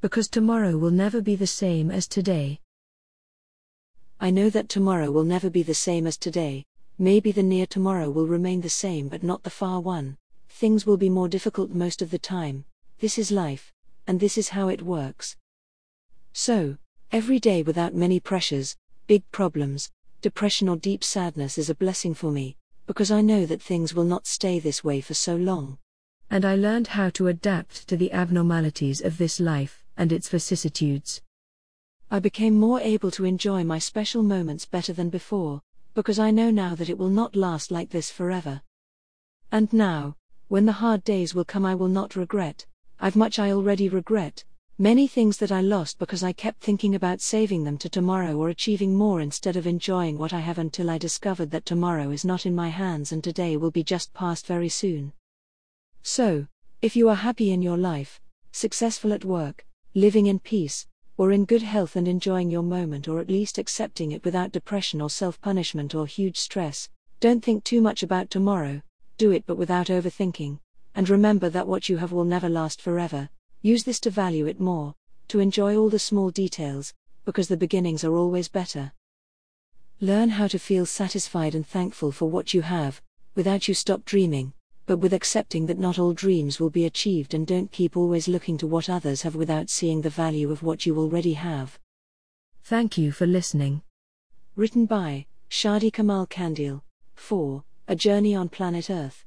because tomorrow will never be the same as today. I know that tomorrow will never be the same as today, maybe the near tomorrow will remain the same but not the far one, things will be more difficult most of the time, this is life, and this is how it works. So, every day without many pressures, big problems, depression or deep sadness is a blessing for me, because I know that things will not stay this way for so long. And I learned how to adapt to the abnormalities of this life and its vicissitudes. I became more able to enjoy my special moments better than before, because I know now that it will not last like this forever. And now, when the hard days will come, I will not regret, I've much I already regret, Many things that I lost because I kept thinking about saving them to tomorrow or achieving more instead of enjoying what I have until I discovered that tomorrow is not in my hands and today will be just past very soon. So, if you are happy in your life, successful at work, living in peace, or in good health and enjoying your moment or at least accepting it without depression or self punishment or huge stress, don't think too much about tomorrow, do it but without overthinking, and remember that what you have will never last forever. Use this to value it more, to enjoy all the small details, because the beginnings are always better. Learn how to feel satisfied and thankful for what you have, without you stop dreaming, but with accepting that not all dreams will be achieved and don't keep always looking to what others have without seeing the value of what you already have. Thank you for listening. Written by Shadi Kamal Kandil. 4. A Journey on Planet Earth.